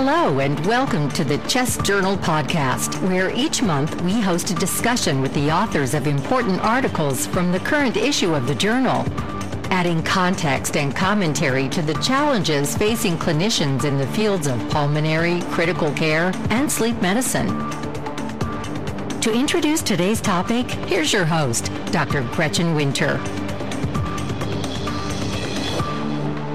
Hello, and welcome to the Chest Journal podcast, where each month we host a discussion with the authors of important articles from the current issue of the journal, adding context and commentary to the challenges facing clinicians in the fields of pulmonary, critical care, and sleep medicine. To introduce today's topic, here's your host, Dr. Gretchen Winter.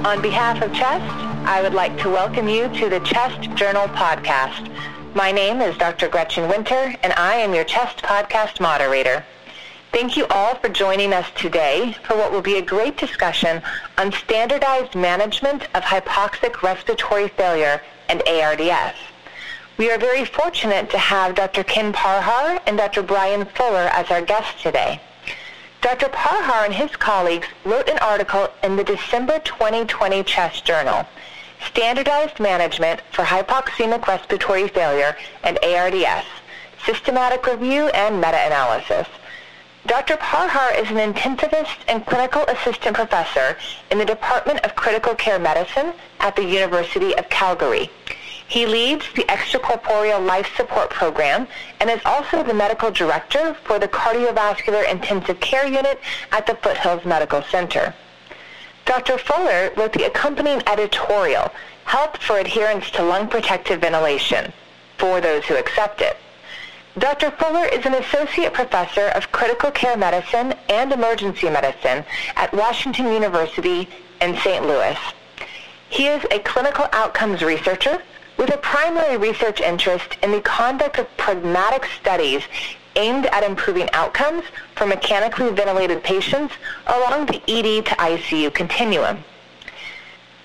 On behalf of CHEST, I would like to welcome you to the Chest Journal podcast. My name is Dr. Gretchen Winter, and I am your Chest podcast moderator. Thank you all for joining us today for what will be a great discussion on standardized management of hypoxic respiratory failure and ARDS. We are very fortunate to have Dr. Ken Parhar and Dr. Brian Fuller as our guests today. Dr. Parhar and his colleagues wrote an article in the December 2020 Chest Journal, Standardized Management for Hypoxemic Respiratory Failure and ARDS, Systematic Review and Meta-Analysis. Dr. Parhar is an intensivist and clinical assistant professor in the Department of Critical Care Medicine at the University of Calgary. He leads the extracorporeal life support program and is also the medical director for the cardiovascular intensive care unit at the Foothills Medical Center. Dr. Fuller wrote the accompanying editorial, Help for Adherence to Lung Protective Ventilation, for those who accept it. Dr. Fuller is an associate professor of critical care medicine and emergency medicine at Washington University in St. Louis. He is a clinical outcomes researcher with a primary research interest in the conduct of pragmatic studies aimed at improving outcomes for mechanically ventilated patients along the ED to ICU continuum.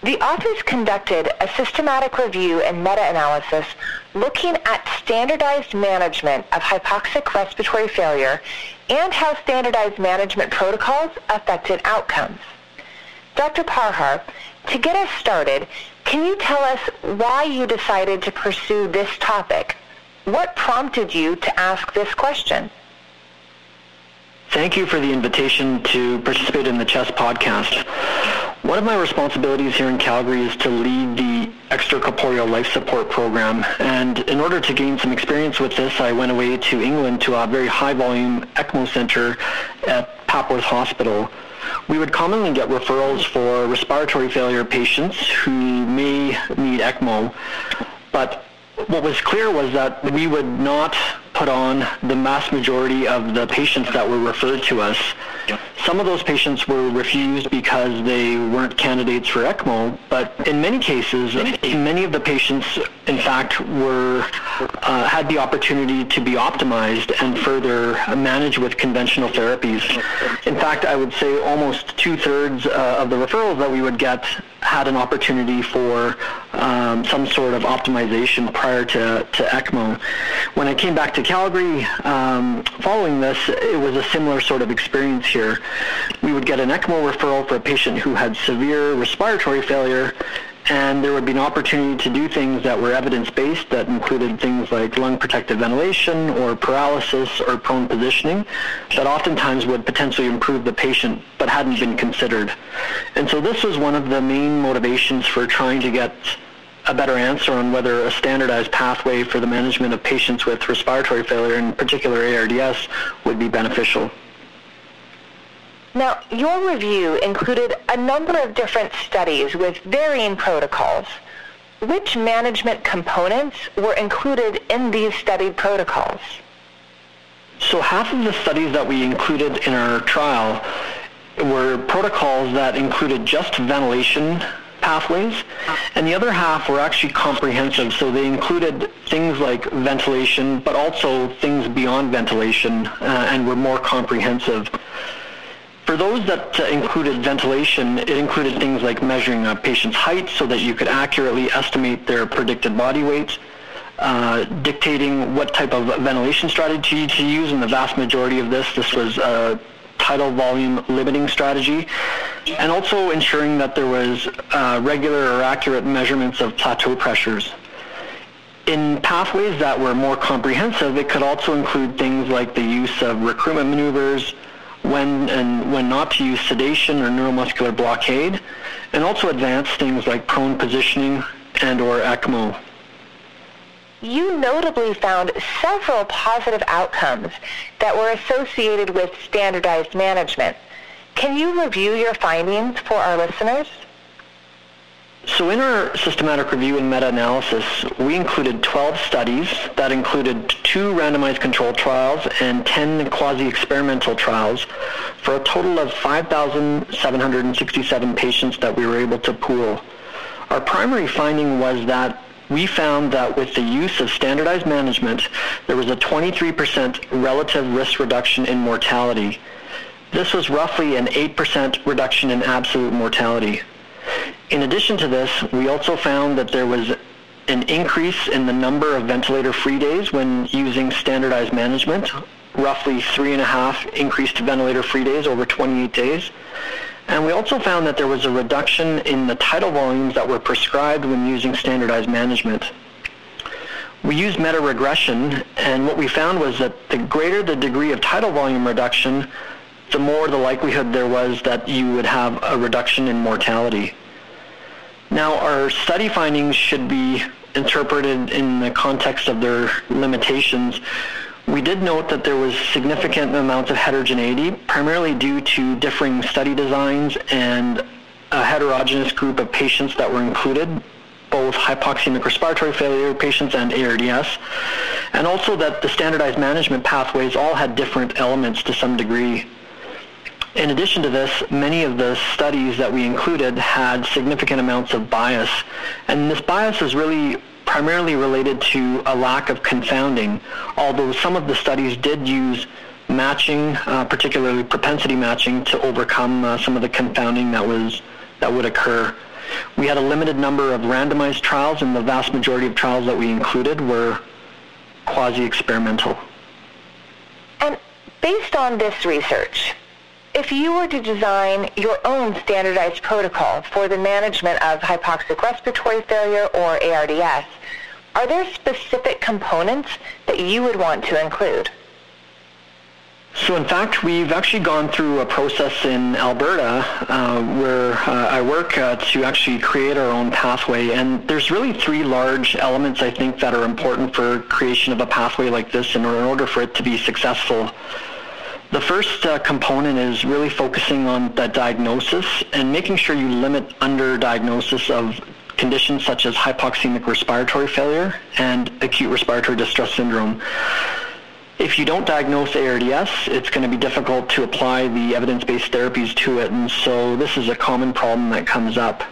The authors conducted a systematic review and meta-analysis looking at standardized management of hypoxic respiratory failure and how standardized management protocols affected outcomes. Dr. Parhar, to get us started, can you tell us why you decided to pursue this topic? What prompted you to ask this question? Thank you for the invitation to participate in the Chest podcast. One of my responsibilities here in Calgary is to lead the extracorporeal life support program. And in order to gain some experience with this, I went away to England to a very high volume ECMO center at Papworth Hospital we would commonly get referrals for respiratory failure patients who may need ECMO, but what was clear was that we would not put on the mass majority of the patients that were referred to us. Some of those patients were refused because they weren't candidates for ECMO, but in many cases, many of the patients, in fact, were uh, had the opportunity to be optimized and further managed with conventional therapies. In fact, I would say almost two-thirds uh, of the referrals that we would get had an opportunity for um, some sort of optimization prior to, to ECMO. When I came back to Calgary, um, following this, it was a similar sort of experience here. We would get an ECMO referral for a patient who had severe respiratory failure and there would be an opportunity to do things that were evidence-based that included things like lung protective ventilation or paralysis or prone positioning that oftentimes would potentially improve the patient but hadn't been considered. And so this was one of the main motivations for trying to get a better answer on whether a standardized pathway for the management of patients with respiratory failure, in particular ARDS, would be beneficial. Now, your review included a number of different studies with varying protocols. Which management components were included in these studied protocols? So half of the studies that we included in our trial were protocols that included just ventilation pathways, and the other half were actually comprehensive. So they included things like ventilation, but also things beyond ventilation, uh, and were more comprehensive. For those that uh, included ventilation, it included things like measuring a patient's height so that you could accurately estimate their predicted body weight, uh, dictating what type of ventilation strategy to use. In the vast majority of this, this was a tidal volume limiting strategy, and also ensuring that there was uh, regular or accurate measurements of plateau pressures. In pathways that were more comprehensive, it could also include things like the use of recruitment maneuvers, when and when not to use sedation or neuromuscular blockade, and also advance things like prone positioning and or ECMO. you notably found several positive outcomes that were associated with standardized management. Can you review your findings for our listeners? So in our systematic review and meta-analysis, we included 12 studies that included two randomized controlled trials and 10 quasi-experimental trials for a total of 5,767 patients that we were able to pool. Our primary finding was that we found that with the use of standardized management, there was a 23% relative risk reduction in mortality. This was roughly an 8% reduction in absolute mortality. In addition to this, we also found that there was an increase in the number of ventilator-free days when using standardized management, roughly three and a half increased ventilator-free days over 28 days. And we also found that there was a reduction in the tidal volumes that were prescribed when using standardized management. We used meta-regression, and what we found was that the greater the degree of tidal volume reduction, the more the likelihood there was that you would have a reduction in mortality. Now, our study findings should be interpreted in the context of their limitations. We did note that there was significant amounts of heterogeneity, primarily due to differing study designs and a heterogeneous group of patients that were included, both hypoxemic respiratory failure patients and ARDS, and also that the standardized management pathways all had different elements to some degree. In addition to this, many of the studies that we included had significant amounts of bias, and this bias is really primarily related to a lack of confounding, although some of the studies did use matching, uh, particularly propensity matching, to overcome uh, some of the confounding that was that would occur. We had a limited number of randomized trials, and the vast majority of trials that we included were quasi-experimental. And based on this research, if you were to design your own standardized protocol for the management of hypoxic respiratory failure or ARDS, are there specific components that you would want to include? So in fact, we've actually gone through a process in Alberta uh, where uh, I work uh, to actually create our own pathway. And there's really three large elements I think that are important for creation of a pathway like this in order for it to be successful. The first uh, component is really focusing on the diagnosis and making sure you limit underdiagnosis of conditions such as hypoxemic respiratory failure and acute respiratory distress syndrome. If you don't diagnose ARDS, it's going to be difficult to apply the evidence-based therapies to it, and so this is a common problem that comes up.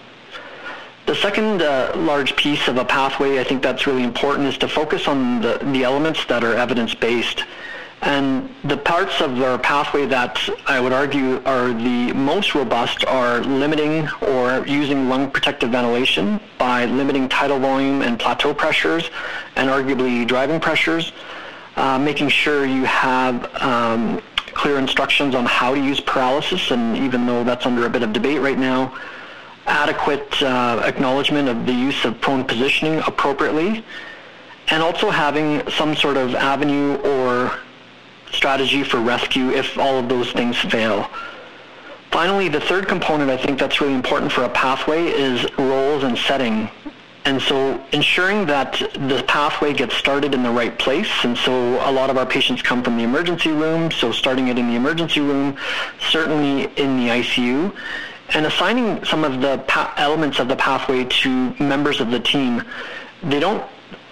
The second uh, large piece of a pathway I think that's really important is to focus on the, the elements that are evidence-based. And the parts of our pathway that I would argue are the most robust are limiting or using lung protective ventilation by limiting tidal volume and plateau pressures and arguably driving pressures, uh, making sure you have um, clear instructions on how to use paralysis, and even though that's under a bit of debate right now, adequate uh, acknowledgement of the use of prone positioning appropriately, and also having some sort of avenue or strategy for rescue if all of those things fail. Finally, the third component I think that's really important for a pathway is roles and setting. And so ensuring that the pathway gets started in the right place. And so a lot of our patients come from the emergency room, so starting it in the emergency room, certainly in the ICU, and assigning some of the pa- elements of the pathway to members of the team. They don't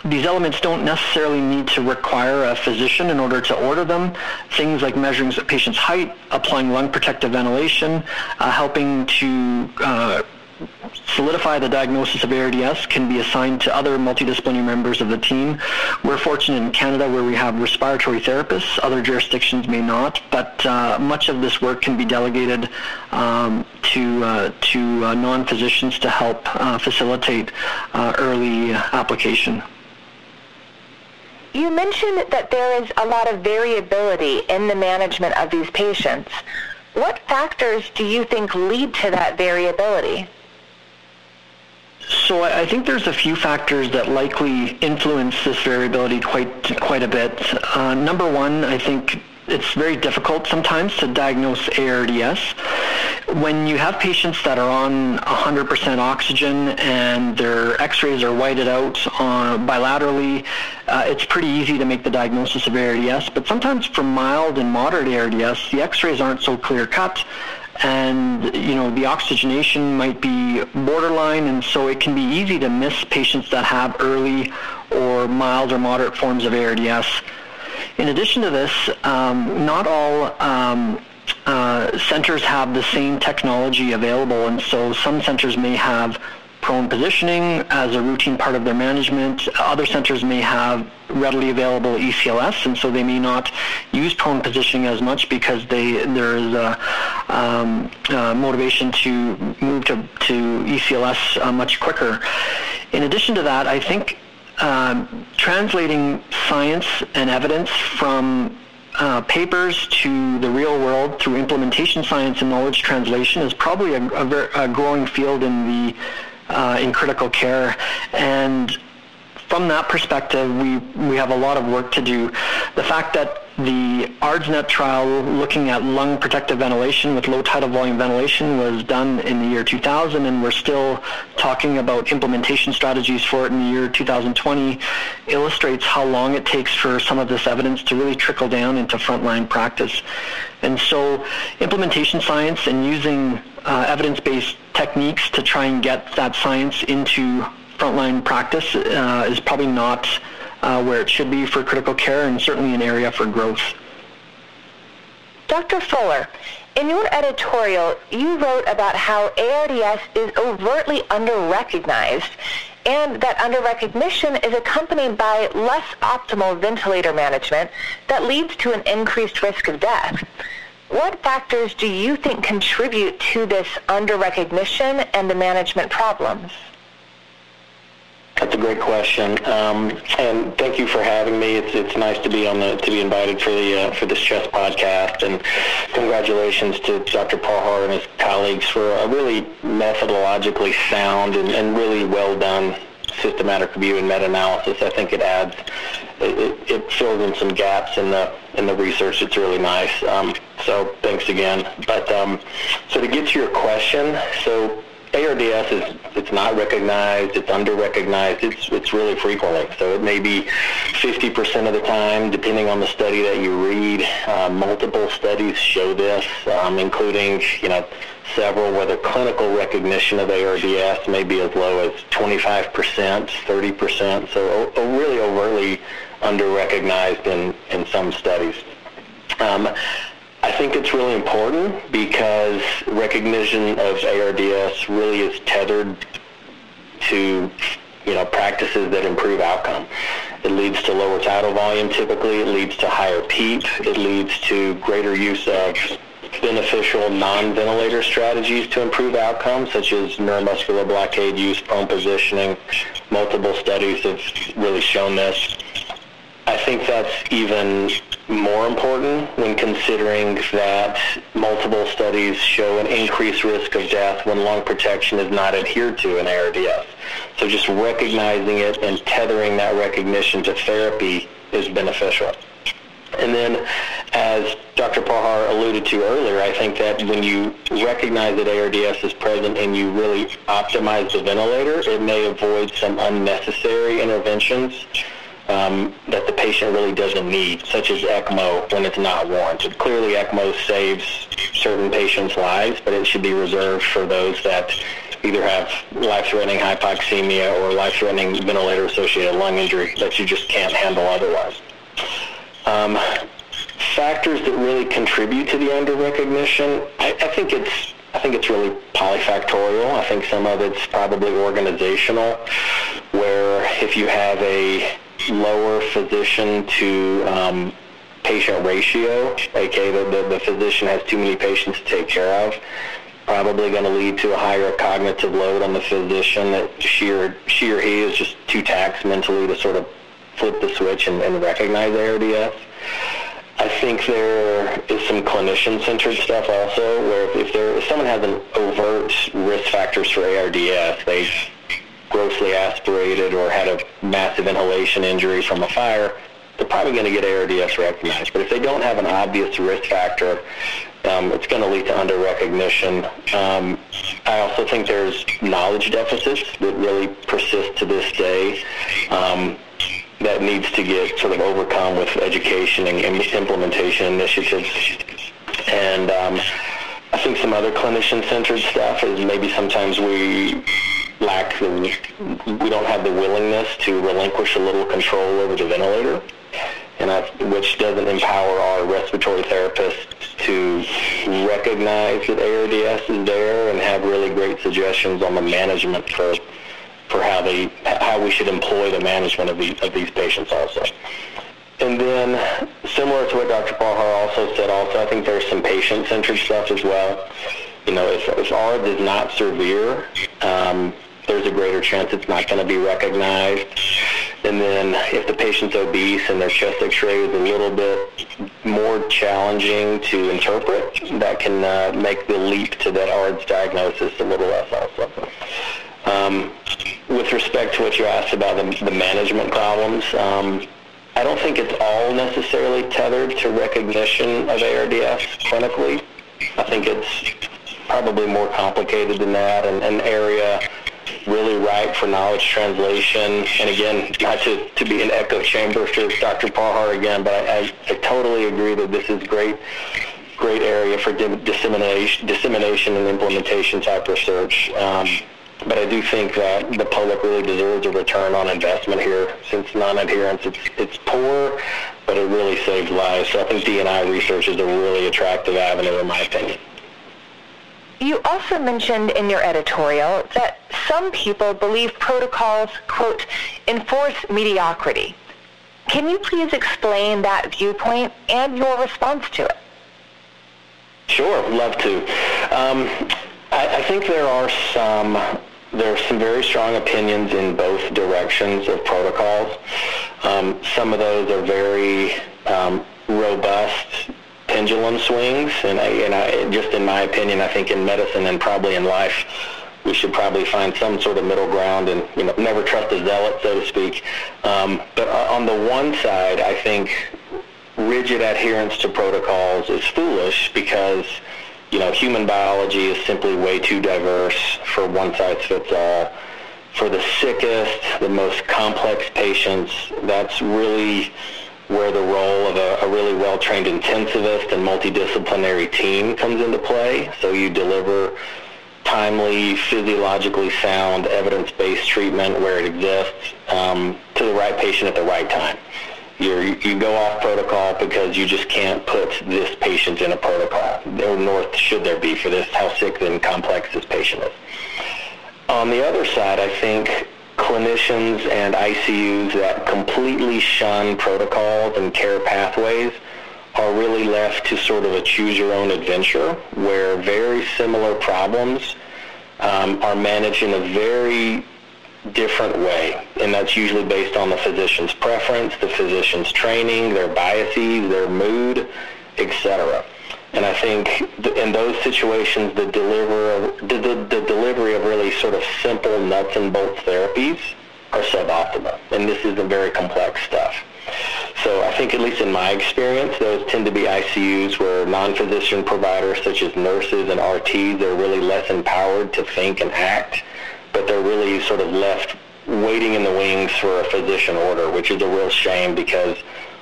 these elements don't necessarily need to require a physician in order to order them. Things like measuring a patient's height, applying lung protective ventilation, uh, helping to uh, solidify the diagnosis of ARDS can be assigned to other multidisciplinary members of the team. We're fortunate in Canada where we have respiratory therapists. Other jurisdictions may not, but uh, much of this work can be delegated um, to, uh, to uh, non-physicians to help uh, facilitate uh, early application. You mentioned that there is a lot of variability in the management of these patients. What factors do you think lead to that variability? So I think there's a few factors that likely influence this variability quite quite a bit. Uh, number one, I think it's very difficult sometimes to diagnose ARDS. when you have patients that are on 100% oxygen and their x-rays are whited out on, bilaterally, uh, it's pretty easy to make the diagnosis of ARDS. But sometimes for mild and moderate ARDS, the x-rays aren't so clear cut and you know the oxygenation might be borderline and so it can be easy to miss patients that have early or mild or moderate forms of ARDS. In addition to this, um, not all um, uh, centers have the same technology available, and so some centers may have prone positioning as a routine part of their management. Other centers may have readily available ECLS, and so they may not use prone positioning as much because they there is a um, uh, motivation to move to, to ECLS uh, much quicker. In addition to that, I think um, translating science and evidence from uh, papers to the real world through implementation science and knowledge translation is probably a, a, a growing field in the uh, in critical care and from that perspective, we, we have a lot of work to do. The fact that the ARDSNet trial looking at lung protective ventilation with low tidal volume ventilation was done in the year 2000 and we're still talking about implementation strategies for it in the year 2020 illustrates how long it takes for some of this evidence to really trickle down into frontline practice. And so implementation science and using uh, evidence-based techniques to try and get that science into frontline practice uh, is probably not uh, where it should be for critical care and certainly an area for growth. Dr. Fuller, in your editorial, you wrote about how ARDS is overtly under-recognized and that under-recognition is accompanied by less optimal ventilator management that leads to an increased risk of death. What factors do you think contribute to this under-recognition and the management problems? That's a great question, um, and thank you for having me. It's it's nice to be on the to be invited for the uh, for this Chest podcast, and congratulations to Dr. Parhar and his colleagues for a really methodologically sound and, and really well done systematic review and meta-analysis. I think it adds it, it fills in some gaps in the in the research. It's really nice. Um, so thanks again. But um, so to get to your question, so ARDS is it's not recognized, it's under-recognized, it's, it's really frequently. So it may be 50% of the time, depending on the study that you read. Uh, multiple studies show this, um, including, you know, several where the clinical recognition of ARDS may be as low as 25%, 30%, so really overtly under-recognized in, in some studies. Um, I think it's really important because recognition of ARDS really is tethered to you know practices that improve outcome. It leads to lower tidal volume typically. It leads to higher PEEP. It leads to greater use of beneficial non-ventilator strategies to improve outcomes, such as neuromuscular blockade use, prone positioning. Multiple studies have really shown this. I think that's even more important when considering that multiple studies show an increased risk of death when lung protection is not adhered to in ARDS. So just recognizing it and tethering that recognition to therapy is beneficial. And then, as Dr. Parhar alluded to earlier, I think that when you recognize that ARDS is present and you really optimize the ventilator, it may avoid some unnecessary interventions um, that the patient really doesn't need, such as ECMO when it's not warranted. Clearly, ECMO saves certain patients' lives, but it should be reserved for those that either have life-threatening hypoxemia or life-threatening ventilator-associated lung injury that you just can't handle otherwise. Um, factors that really contribute to the under-recognition, I, I think it's I think it's really polyfactorial. I think some of it's probably organizational, where if you have a lower physician to um, patient ratio, aka the, the, the physician has too many patients to take care of, probably going to lead to a higher cognitive load on the physician that she or, she or he is just too taxed mentally to sort of flip the switch and, and recognize ARDS. I think there is some clinician-centered stuff also, where if, there if someone has an overt risk factors for ARDS, they grossly aspirated or had a massive inhalation injury from a fire, they're probably going to get ARDS recognized. But if they don't have an obvious risk factor, Um, it's going to lead to under recognition. Um, I also think there's knowledge deficits that really persist to this day. Um, that needs to get sort of overcome with education and, implementation initiatives. And um, I think some other clinician-centered stuff is maybe sometimes we lack the, we don't have the willingness to relinquish a little control over the ventilator, and I, which doesn't empower our respiratory therapists to recognize that ARDS is there and have really great suggestions on the management for for how they how we should employ the management of these of these patients also. And then, similar to what Dr. Parhar also said, also I think there's some patient-centered stuff as well. You know, if, if is not severe, um, there's a greater chance it's not going to be recognized. And then if the patient's obese and their chest x-ray is a little bit more challenging to interpret, that can uh, make the leap to that ARDS diagnosis a little less also. Um, with respect to what you asked about the, the management problems, um, I don't think it's all necessarily tethered to recognition of ARDS clinically. I think it's probably more complicated than that, and an area really ripe for knowledge translation. And again, not to, to be an echo chamber for Dr. Parhar again, but I, I, I totally agree that this is great great area for dissemination, dissemination and implementation type research. Um, but I do think that the public really deserves a return on investment here. Since non-adherence, it's, it's poor, but it really saves lives. So I think DNI research is a really attractive avenue, in my opinion. You also mentioned in your editorial that some people believe protocols, quote, enforce mediocrity. Can you please explain that viewpoint and your response to it? Sure, love to. Um, I, I think there are some there are some very strong opinions in both directions of protocols. Um, some of those are very um, robust pendulum swings, and, I, and I, just in my opinion, I think in medicine and probably in life, we should probably find some sort of middle ground and you know never trust a zealot, so to speak. Um, but on the one side, I think rigid adherence to protocols is foolish because you know, human biology is simply way too diverse for one size fits all. For the sickest, the most complex patients, that's really where the role of a, a really well-trained intensivist and multidisciplinary team comes into play. So you deliver timely, physiologically sound, evidence-based treatment where it exists um, to the right patient at the right time you you go off protocol because you just can't put this patient in a protocol, or nor should there be for this, how sick and complex this patient is. On the other side, I think clinicians and ICUs that completely shun protocols and care pathways are really left to sort of a choose your own adventure where very similar problems um, are managed in a very different way, and that's usually based on the physician's preference, the physician's training, their biases, their mood, etc. And I think in those situations, the, deliver the, the, the delivery of really sort of simple nuts and bolts therapies are suboptimal, and this isn't very complex stuff. So I think, at least in my experience, those tend to be ICUs where non-physician providers such as nurses and RTs are really less empowered to think and act but they're really sort of left waiting in the wings for a physician order, which is a real shame because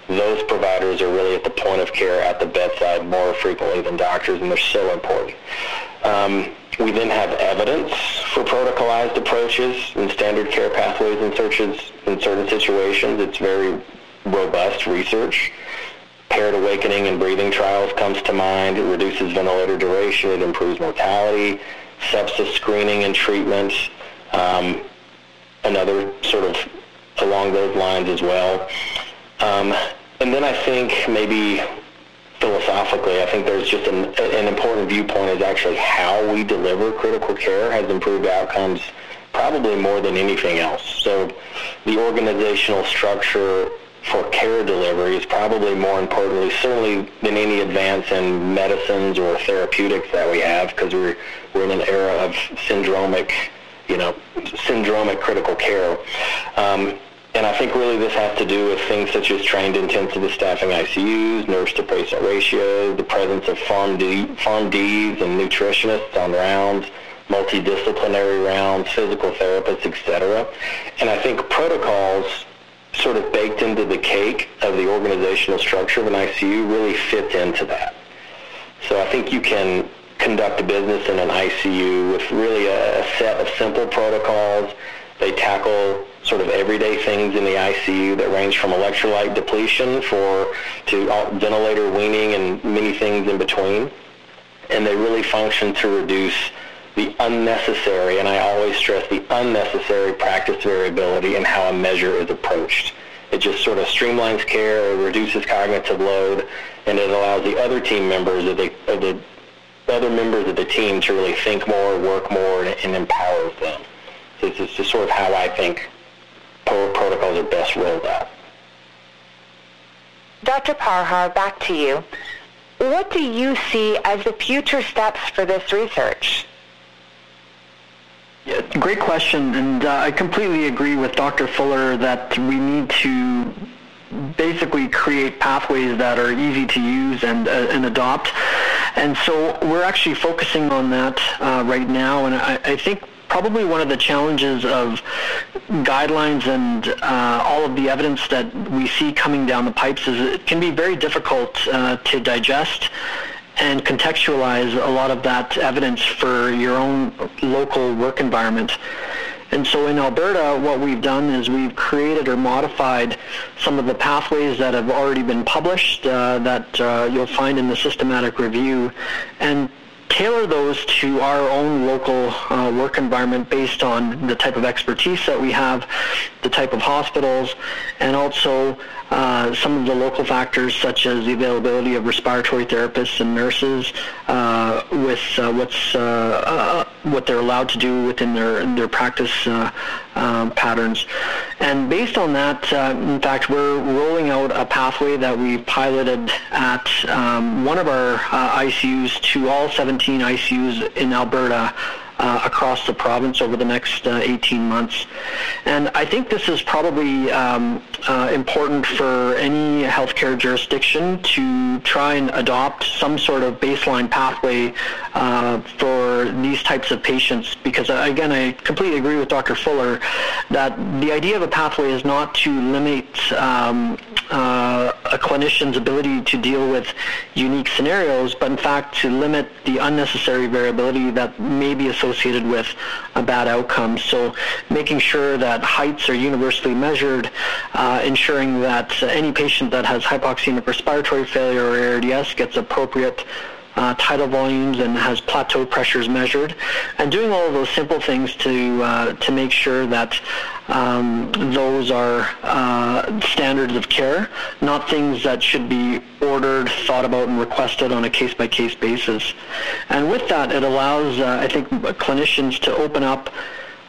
those providers are really at the point of care at the bedside more frequently than doctors, and they're so important. Um, we then have evidence for protocolized approaches and standard care pathways and searches in certain situations. It's very robust research. Paired awakening and breathing trials comes to mind. It reduces ventilator duration. It improves mortality. Sepsis screening and treatment um, another sort of along those lines as well. Um, and then I think maybe philosophically, I think there's just an, an important viewpoint is actually how we deliver critical care has improved outcomes probably more than anything else. So the organizational structure for care delivery is probably more importantly, certainly than any advance in medicines or therapeutics that we have because we're, we're in an era of syndromic you know, syndromic critical care. Um, And I think really this has to do with things such as trained intensive staffing ICUs, nurse to patient ratio, the presence of PharmD, PharmDs and nutritionists on rounds, multidisciplinary rounds, physical therapists, etc. And I think protocols sort of baked into the cake of the organizational structure of an ICU really fits into that. So I think you can conduct a business in an ICU with really a, a set of simple protocols. They tackle sort of everyday things in the ICU that range from electrolyte depletion for to ventilator weaning and many things in between. And they really function to reduce the unnecessary, and I always stress the unnecessary practice variability in how a measure is approached. It just sort of streamlines care, it reduces cognitive load, and it allows the other team members of the, of the other members of the team to really think more, work more, and, and empowers them. So is just sort of how I think protocols are best rolled out. Dr. Parhar, back to you. What do you see as the future steps for this research? Yeah, great question, and uh, I completely agree with Dr. Fuller that we need to basically create pathways that are easy to use and, uh, and adopt. And so we're actually focusing on that uh, right now, and I, I think probably one of the challenges of guidelines and uh, all of the evidence that we see coming down the pipes is it can be very difficult uh, to digest and contextualize a lot of that evidence for your own local work environment. And so in Alberta, what we've done is we've created or modified some of the pathways that have already been published uh, that uh, you'll find in the systematic review and tailor those to our own local uh, work environment based on the type of expertise that we have, the type of hospitals, and also uh, some of the local factors such as the availability of respiratory therapists and nurses uh, with uh, what's uh, uh, what they're allowed to do within their their practice um, patterns. And based on that, in fact, we're rolling out a pathway that we piloted at um, one of our ICUs to all 17 ICUs in Alberta uh, across the province over the next uh, 18 months. And I think this is probably um, uh, important for any healthcare jurisdiction to try and adopt some sort of baseline pathway uh, these types of patients because, again, I completely agree with Dr. Fuller that the idea of a pathway is not to limit um, uh, a clinician's ability to deal with unique scenarios, but in fact to limit the unnecessary variability that may be associated with a bad outcome. So making sure that heights are universally measured, uh, ensuring that any patient that has hypoxemic respiratory failure or ARDS gets appropriate uh, tidal volumes and has plateau pressures measured, and doing all of those simple things to uh, to make sure that um, those are uh, standards of care, not things that should be ordered, thought about, and requested on a case-by-case basis. And with that, it allows, uh, I think, clinicians to open up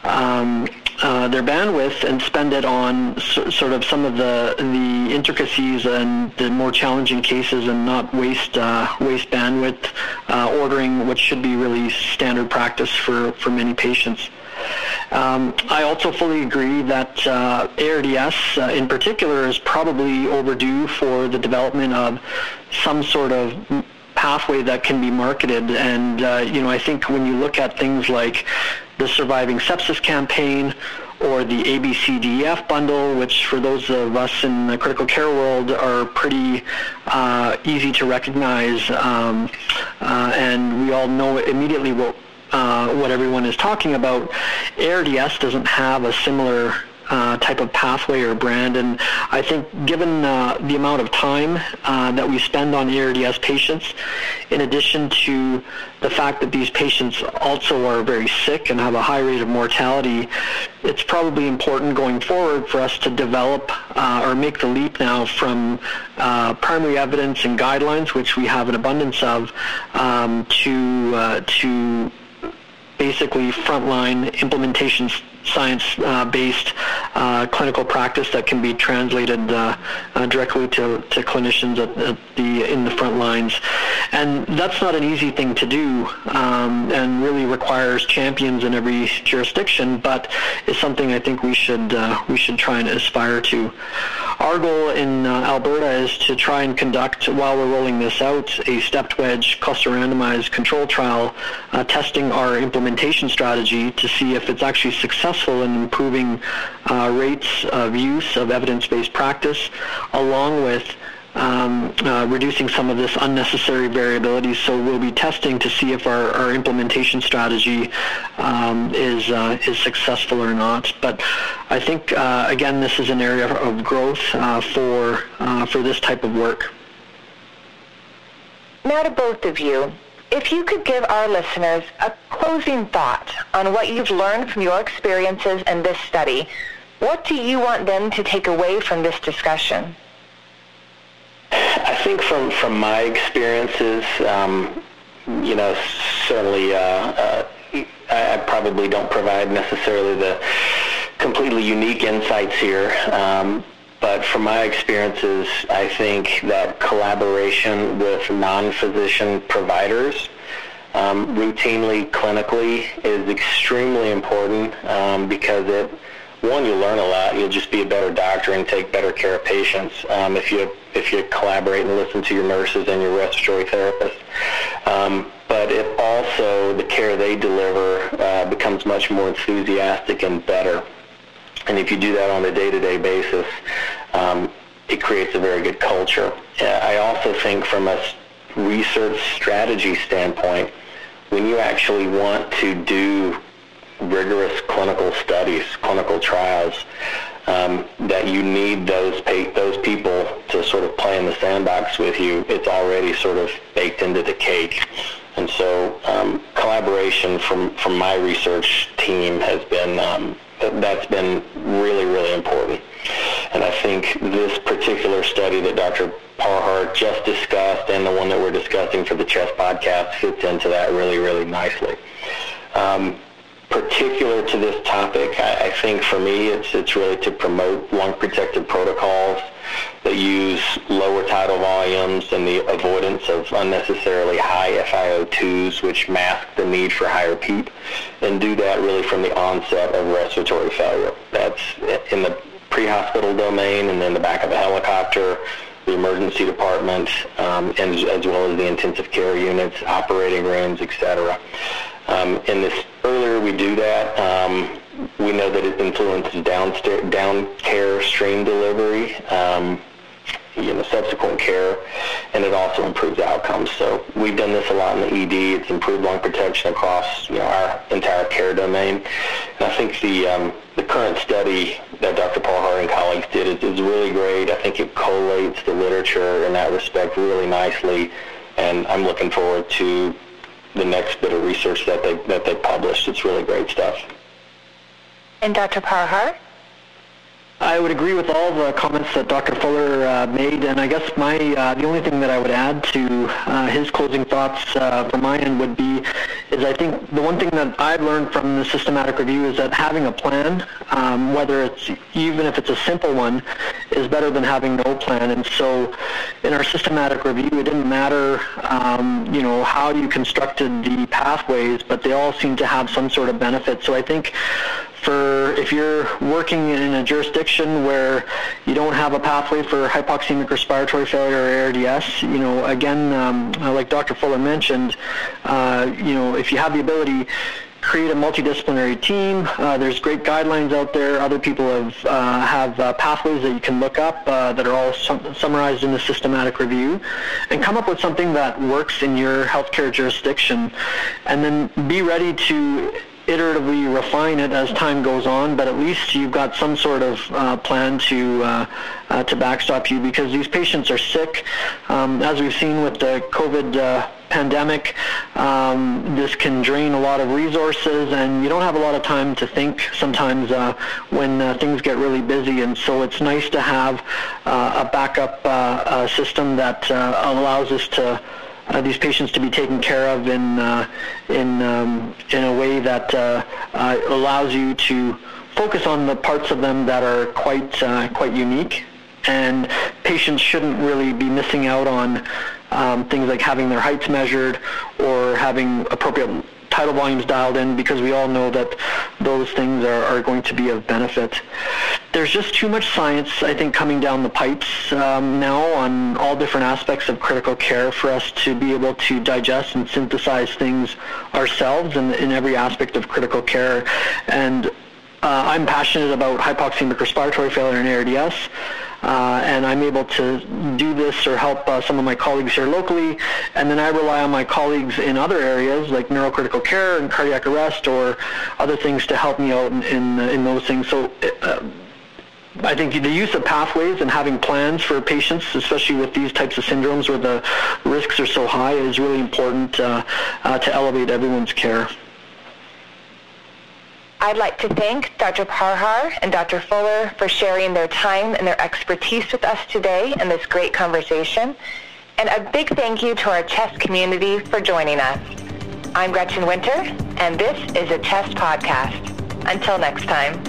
um, uh, their bandwidth and spend it on sort of some of the the intricacies and the more challenging cases and not waste uh, waste bandwidth uh, ordering what should be really standard practice for, for many patients. Um, I also fully agree that uh, ARDS uh, in particular is probably overdue for the development of some sort of pathway that can be marketed. And, uh, you know, I think when you look at things like the Surviving Sepsis campaign or the ABCDEF bundle, which for those of us in the critical care world are pretty uh, easy to recognize, um, uh, and we all know immediately what uh, what everyone is talking about. ARDS doesn't have a similar uh, type of pathway or brand. And I think given uh, the amount of time uh, that we spend on ARDS patients, in addition to the fact that these patients also are very sick and have a high rate of mortality, it's probably important going forward for us to develop uh, or make the leap now from uh, primary evidence and guidelines, which we have an abundance of, um, to uh, to basically frontline implementation science-based uh, clinical practice that can be translated uh, uh, directly to, to clinicians at, at, the in the front lines. And that's not an easy thing to do, um, and really requires champions in every jurisdiction. But is something I think we should we should try and aspire to. Our goal in uh, Alberta is to try and conduct, while we're rolling this out, a stepped wedge cluster randomized control trial uh, testing our implementation strategy to see if it's actually successful in improving uh, rates of use of evidence-based practice along with um, uh, reducing some of this unnecessary variability. So we'll be testing to see if our, our implementation strategy um, is uh, is successful or not. But I think uh, again, this is an area of growth uh, for uh, for this type of work. Now to both of you, if you could give our listeners a closing thought on what you've learned from your experiences in this study, what do you want them to take away from this discussion? I think from from my experiences, um, you know, certainly uh, uh, I, I, probably don't provide necessarily the completely unique insights here. Um, but from my experiences, I think that collaboration with non-physician providers um, routinely clinically is extremely important um, because it one, you'll learn a lot. You'll just be a better doctor and take better care of patients um, if you if you collaborate and listen to your nurses and your respiratory therapists. Um, but it also the care they deliver uh, becomes much more enthusiastic and better. And if you do that on a day-to-day basis, um, it creates a very good culture. I also think from a research strategy standpoint, when you actually want to do rigorous clinical studies, clinical trials, um, that you need those those people to sort of play in the sandbox with you. It's already sort of baked into the cake, and so um, collaboration from from my research team has been um, that's been really really important. And I think this particular study that Dr. Parhar just discussed and the one that we're discussing for the Chest podcast fits into that really, really nicely. Um, particular to this topic, I, I, think for me it's it's really to promote lung protective protocols that use lower tidal volumes and the avoidance of unnecessarily high FiO2s, which mask the need for higher PEEP, and do that really from the onset of respiratory failure. That's in the pre-hospital domain and then the back of a helicopter, the emergency department, um, and as well as the intensive care units, operating rooms, etc. Um, in this earlier we do that, um, we know that it influences downstairs, down care stream delivery, um, you know, subsequent care, and it also improves outcomes. So we've done this a lot in the ED. It's improved lung protection across you know our entire care domain. And I think the um, the current study that Dr. Parhar and colleagues did is, is really great. I think it collates the literature in that respect really nicely, and I'm looking forward to the next bit of research that they that they published. It's really great stuff. And Dr. Parhar? I would agree with all the comments that Dr. Fuller uh, made, and I guess my uh, the only thing that I would add to uh, his closing thoughts uh, from my end would be is I think the one thing that I've learned from the systematic review is that having a plan, um, whether it's even if it's a simple one, is better than having no plan. And so, in our systematic review, it didn't matter, um, you know, how you constructed the pathways, but they all seem to have some sort of benefit. So I think for if you're working in a jurisdiction where you don't have a pathway for hypoxemic respiratory failure or ARDS, you know, again, um, like Dr. Fuller mentioned, uh, you know, if you have the ability, create a multidisciplinary team. Uh, there's great guidelines out there. Other people have uh, have uh, pathways that you can look up uh, that are all sum- summarized in the systematic review, and come up with something that works in your healthcare jurisdiction, and then be ready to iteratively refine it as time goes on, but at least you've got some sort of uh, plan to uh, uh, to backstop you because these patients are sick. Um, as we've seen with the COVID uh, pandemic, um, this can drain a lot of resources, and you don't have a lot of time to think sometimes uh, when uh, things get really busy. And so it's nice to have a backup system that allows us to uh, these patients to be taken care of in uh, in um, in a way that uh, uh allows you to focus on the parts of them that are quite uh, quite unique, and patients shouldn't really be missing out on um, things like having their heights measured or having appropriate tidal volumes dialed in because we all know that those things are, are going to be of benefit. There's just too much science, I think, coming down the pipes um, now on all different aspects of critical care for us to be able to digest and synthesize things ourselves in, in every aspect of critical care. And uh, I'm passionate about hypoxemic respiratory failure and ARDS uh, and I'm able to do this or help uh, some of my colleagues here locally, and then I rely on my colleagues in other areas like neurocritical care and cardiac arrest or other things to help me out in, in, in those things. So. Uh, I think the use of pathways and having plans for patients, especially with these types of syndromes where the risks are so high, is really important uh, uh, to elevate everyone's care. I'd like to thank Dr. Parhar and Dr. Fuller for sharing their time and their expertise with us today in this great conversation. And a big thank you to our Chest community for joining us. I'm Gretchen Winter, and this is a Chest podcast. Until next time.